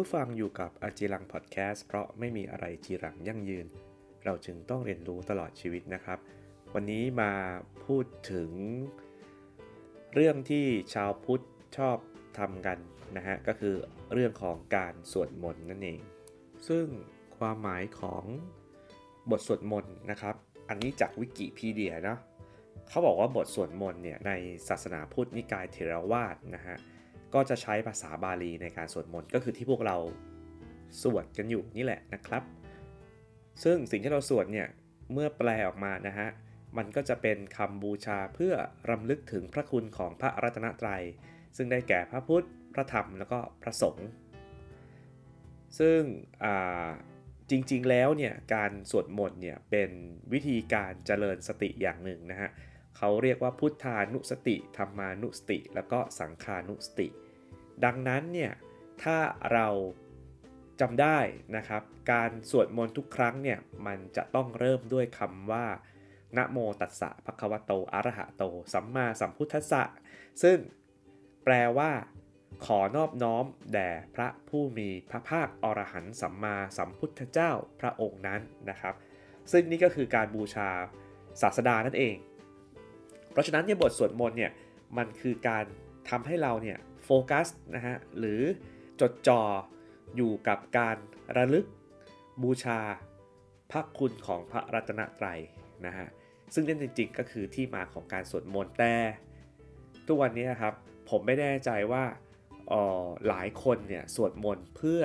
ผู้ฟังอยู่กับอาจีรังพอดแคสต์เพราะไม่มีอะไรจีรังยั่งยืน เราจึงต้องเรียนรู้ตลอดชีวิตนะครับ วันนี้มาพูดถึง เรื่องที่ชาวพุทธชอบทำกันนะฮะก็คือเรื่องของการสวดมนต์นั่นเอง ซึ่งความหมายของบทสวดมนต์นะครับ อันนี้จากวิกิพีเดียเนาะเขาบอกว่าบทสวดมนต์เนี่ยในศาสนาพุทธนิกายเทรวาสนะฮะ ก็จะใช้ภาษาบาลีในการสวดมนต์ก็คือที่พวกเราสวดกันอยู่นี่แหละนะครับ ซึ่งสิ่งที่เราสวดเนี่ยเมื่อแปลออกมานะฮะมันก็จะเป็นคำบูชาเพื่อรำลึกถึงพระคุณของพระรัตนตรัย ซึ่งได้แก่พระพุทธ พระธรรม แล้วก็พระสงฆ์ ซึ่งจริงๆแล้วเนี่ยการสวดมนต์เนี่ยเป็นวิธีการเจริญสติอย่างหนึ่งนะฮะเขาเรียกว่าพุทธานุสติ ธรรมานุสติ แล้วก็สังขานุสติ ดังนั้นเนี่ยถ้าเราจำได้นะครับ การสวดมนต์ทุกครั้งเนี่ยมันจะต้องเริ่มด้วยคำว่านะโมตัสสะภะคะวะโตอะระหะโต สัมมาสัมพุทธัสสะซึ่งแปลว่า ขอนอบน้อมแด่พระผู้มีพระภาคอรหันต์สัมมาสัมพุทธเจ้าพระองค์นั้นนะครับ ซึ่งนี่ก็คือการบูชาศาสดานั่นเอง เพราะฉะนั้นเนี่ยบทสวดมนต์เนี่ยมันคือการทำให้เราเนี่ย โฟกัสนะฮะหรือจดจ่ออยู่กับการระลึกบูชาพระคุณของพระรัตนตรัยนะฮะซึ่งนั่นจริงๆก็คือที่มาของการสวดมนต์แต่ ทุกวันนี้ครับผมไม่แน่ใจว่าออหลายคนเนี่ยสวดมนต์เพื่อ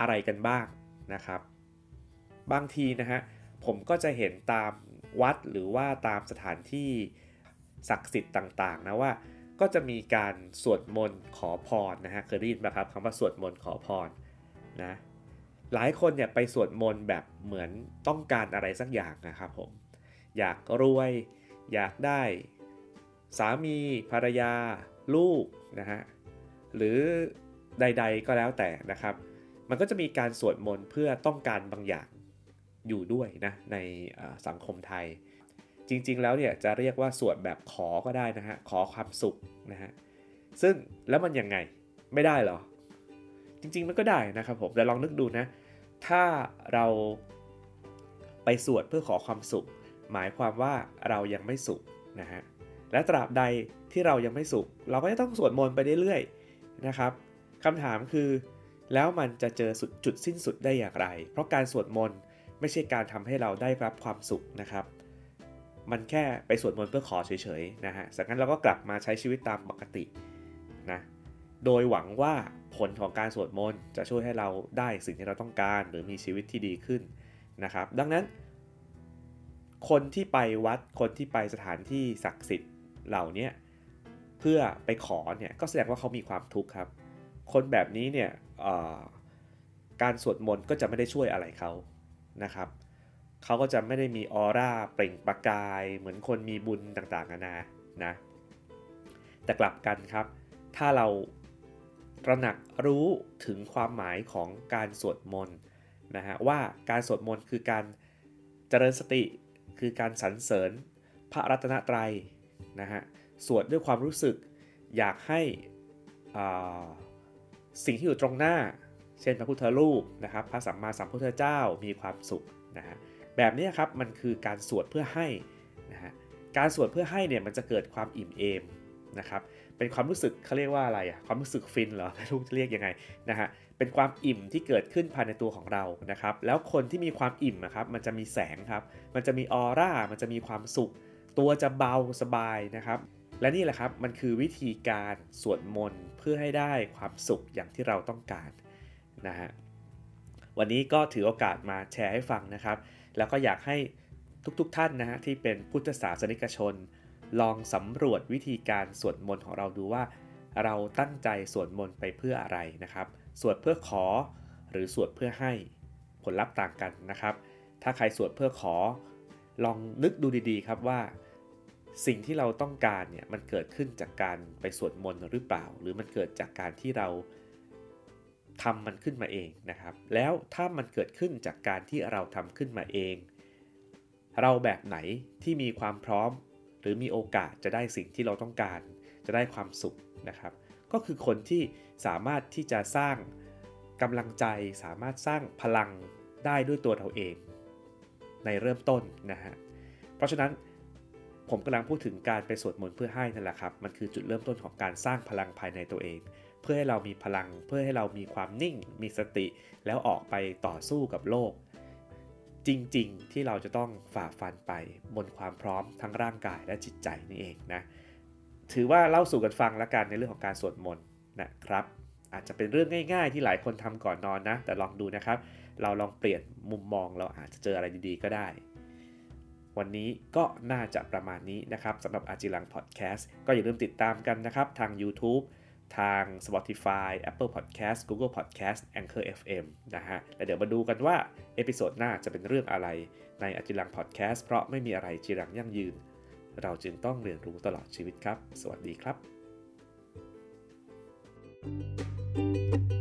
อะไรกันบ้างนะครับ บางทีนะฮะผมก็จะเห็นตามวัดหรือว่าตามสถานที่ศักดิ์สิทธิ์ต่างๆนะว่า ก็จะมีการสวดมนต์ขอพรนะฮะเคยได้ยินไหมครับคำว่าสวดมนต์ขอพรนะหลายคนเนี่ยไปสวดมนต์แบบเหมือนต้องการอะไรสักอย่างนะครับผมอยากรวย อยากได้ สามีภรรยา ลูกนะฮะหรือใด ๆก็แล้วแต่นะครับ มันก็จะมีการสวดมนต์เพื่อต้องการบางอย่างอยู่ด้วยนะในสังคมไทย จริงๆแล้วเนี่ยจะเรียกว่าสวดแบบขอก็ได้นะฮะขอความสุขนะฮะซึ่งแล้วมันยังไงไม่ได้หรอ จริงๆมันก็ได้นะครับผมแต่ลองนึกดูนะ ถ้าเราไปสวดเพื่อขอความสุข หมายความว่าเรายังไม่สุขนะฮะและตราบใดที่เรายังไม่สุข เราก็จะต้องสวดมนต์ไปเรื่อยๆนะครับคำถามคือ แล้วมันจะเจอสุดจุดสิ้นสุดได้อย่างไร เพราะการสวดมนต์ไม่ใช่การทำให้เราได้รับความสุขนะครับ มันแค่ไปสวดมนต์เพื่อขอเฉยๆนะฮะจากนั้นเราก็กลับมาใช้ชีวิตตามปกตินะโดยหวังว่าผลของการสวดมนต์จะช่วยให้เราได้สิ่งที่เราต้องการหรือมีชีวิตที่ดีขึ้นนะครับ ดังนั้น คนที่ไปวัดคนที่ไปสถานที่ศักดิ์สิทธิ์เหล่านี้เพื่อไปขอเนี่ยก็แสดงว่าเขามีความทุกข์ครับ คนแบบนี้เนี่ยการสวดมนต์ก็จะไม่ได้ช่วยอะไรเขานะครับ เขาก็จะไม่ได้มีออร่าเปล่งประกาย เหมือนคนมีบุญต่างๆนานานะ แต่กลับกันครับ ถ้าเราตระหนักรู้ถึงความหมายของการสวดมนต์นะฮะว่าการสวดมนต์คือการเจริญสติคือการสรรเสริญพระรัตนตรัยนะฮะสวดด้วยความรู้สึกอยากให้สิ่งที่อยู่ตรงหน้า เช่นพระพุทธรูปนะครับ พระสัมมาสัมพุทธเจ้ามีความสุขนะฮะ แบบนี้ครับมันคือการสวดเพื่อให้นะฮะการสวดเพื่อให้เนี่ยมันจะเกิดความอิ่มเอมนะครับเป็นความรู้สึกเขาเรียกว่าอะไรอะความรู้สึกฟินเหรอไม่รู้จะเรียกยังไงนะฮะเป็นความอิ่มที่เกิดขึ้นภายในตัวของเรานะครับ แล้วคนที่มีความอิ่มนะครับมันจะมีแสงครับ มันจะมีออร่ามันจะมีความสุข ตัวจะเบาสบายนะครับ และนี่แหละครับมันคือวิธีการสวดมนต์เพื่อให้ได้ความสุขอย่างที่เราต้องการนะฮะ วันนี้ก็ถือโอกาสมาแชร์ให้ฟังนะครับ แล้วก็อยากให้ทุกๆทท่านนะฮะที่เป็นพุทธศาสนิกชน ลองสำรวจวิธีการสวดมนต์ของเราดูว่า เราตั้งใจสวดมนต์ไปเพื่ออะไรนะครับ สวดเพื่อขอ หรือสวดเพื่อให้ผลลัพธ์ต่างกันนะครับ ถ้าใครสวดเพื่อขอ ลองนึกดูดีๆครับว่าสิ่งที่เราต้องการเนี่ยมันเกิดขึ้นจากการไปสวดมนต์หรือเปล่า หรือมันเกิดจากการที่เรา ทำมันขึ้นมาเองนะครับ แล้วถ้ามันเกิดขึ้นจากการที่เราทำขึ้นมาเอง เราแบบไหนที่มีความพร้อม หรือมีโอกาสจะได้สิ่งที่เราต้องการ จะได้ความสุขนะครับ ก็คือคนที่สามารถที่จะสร้างกำลังใจ สามารถสร้างพลังได้ด้วยตัวเราเอง ในเริ่มต้นนะฮะ เพราะฉะนั้นผมกำลังพูดถึงการไปสวดมนต์เพื่อให้นั่นแหละครับ มันคือจุดเริ่มต้นของการสร้างพลังภายในตัวเอง เพื่อให้เรามีพลัง เพื่อให้เรามีความนิ่ง มีสติ แล้วออกไปต่อสู้กับโลก จริงๆ ที่เราจะต้องฝ่าฟันไปบนความพร้อมทั้งร่างกายและจิตใจนี่เองนะถือว่าเล่าสู่กันฟังแล้วกันในเรื่องของการสวดมนต์นะครับ อาจจะเป็นเรื่องง่าย ๆ ที่หลายคนทำก่อนนอนนะ แต่ลองดูนะครับ เราลองเปลี่ยนมุมมองเราอาจจะเจออะไรดีๆ ก็ได้ วันนี้ก็น่าจะประมาณนี้นะครับสำหรับอาจิลังพอดแคสต์ก็อย่าลืมติดตามกันนะครับ ทาง YouTube ทาง Spotify Apple Podcast Google Podcast Anchor FM นะฮะแล้วเดี๋ยวมาดูกันว่า เอพิโซดหน้าจะเป็นเรื่องอะไรในอาจิรังพอดแคสต์เพราะไม่มีอะไรจิรังยั่งยืน เราจึงต้องเรียนรู้ตลอดชีวิตครับ สวัสดีครับ thank you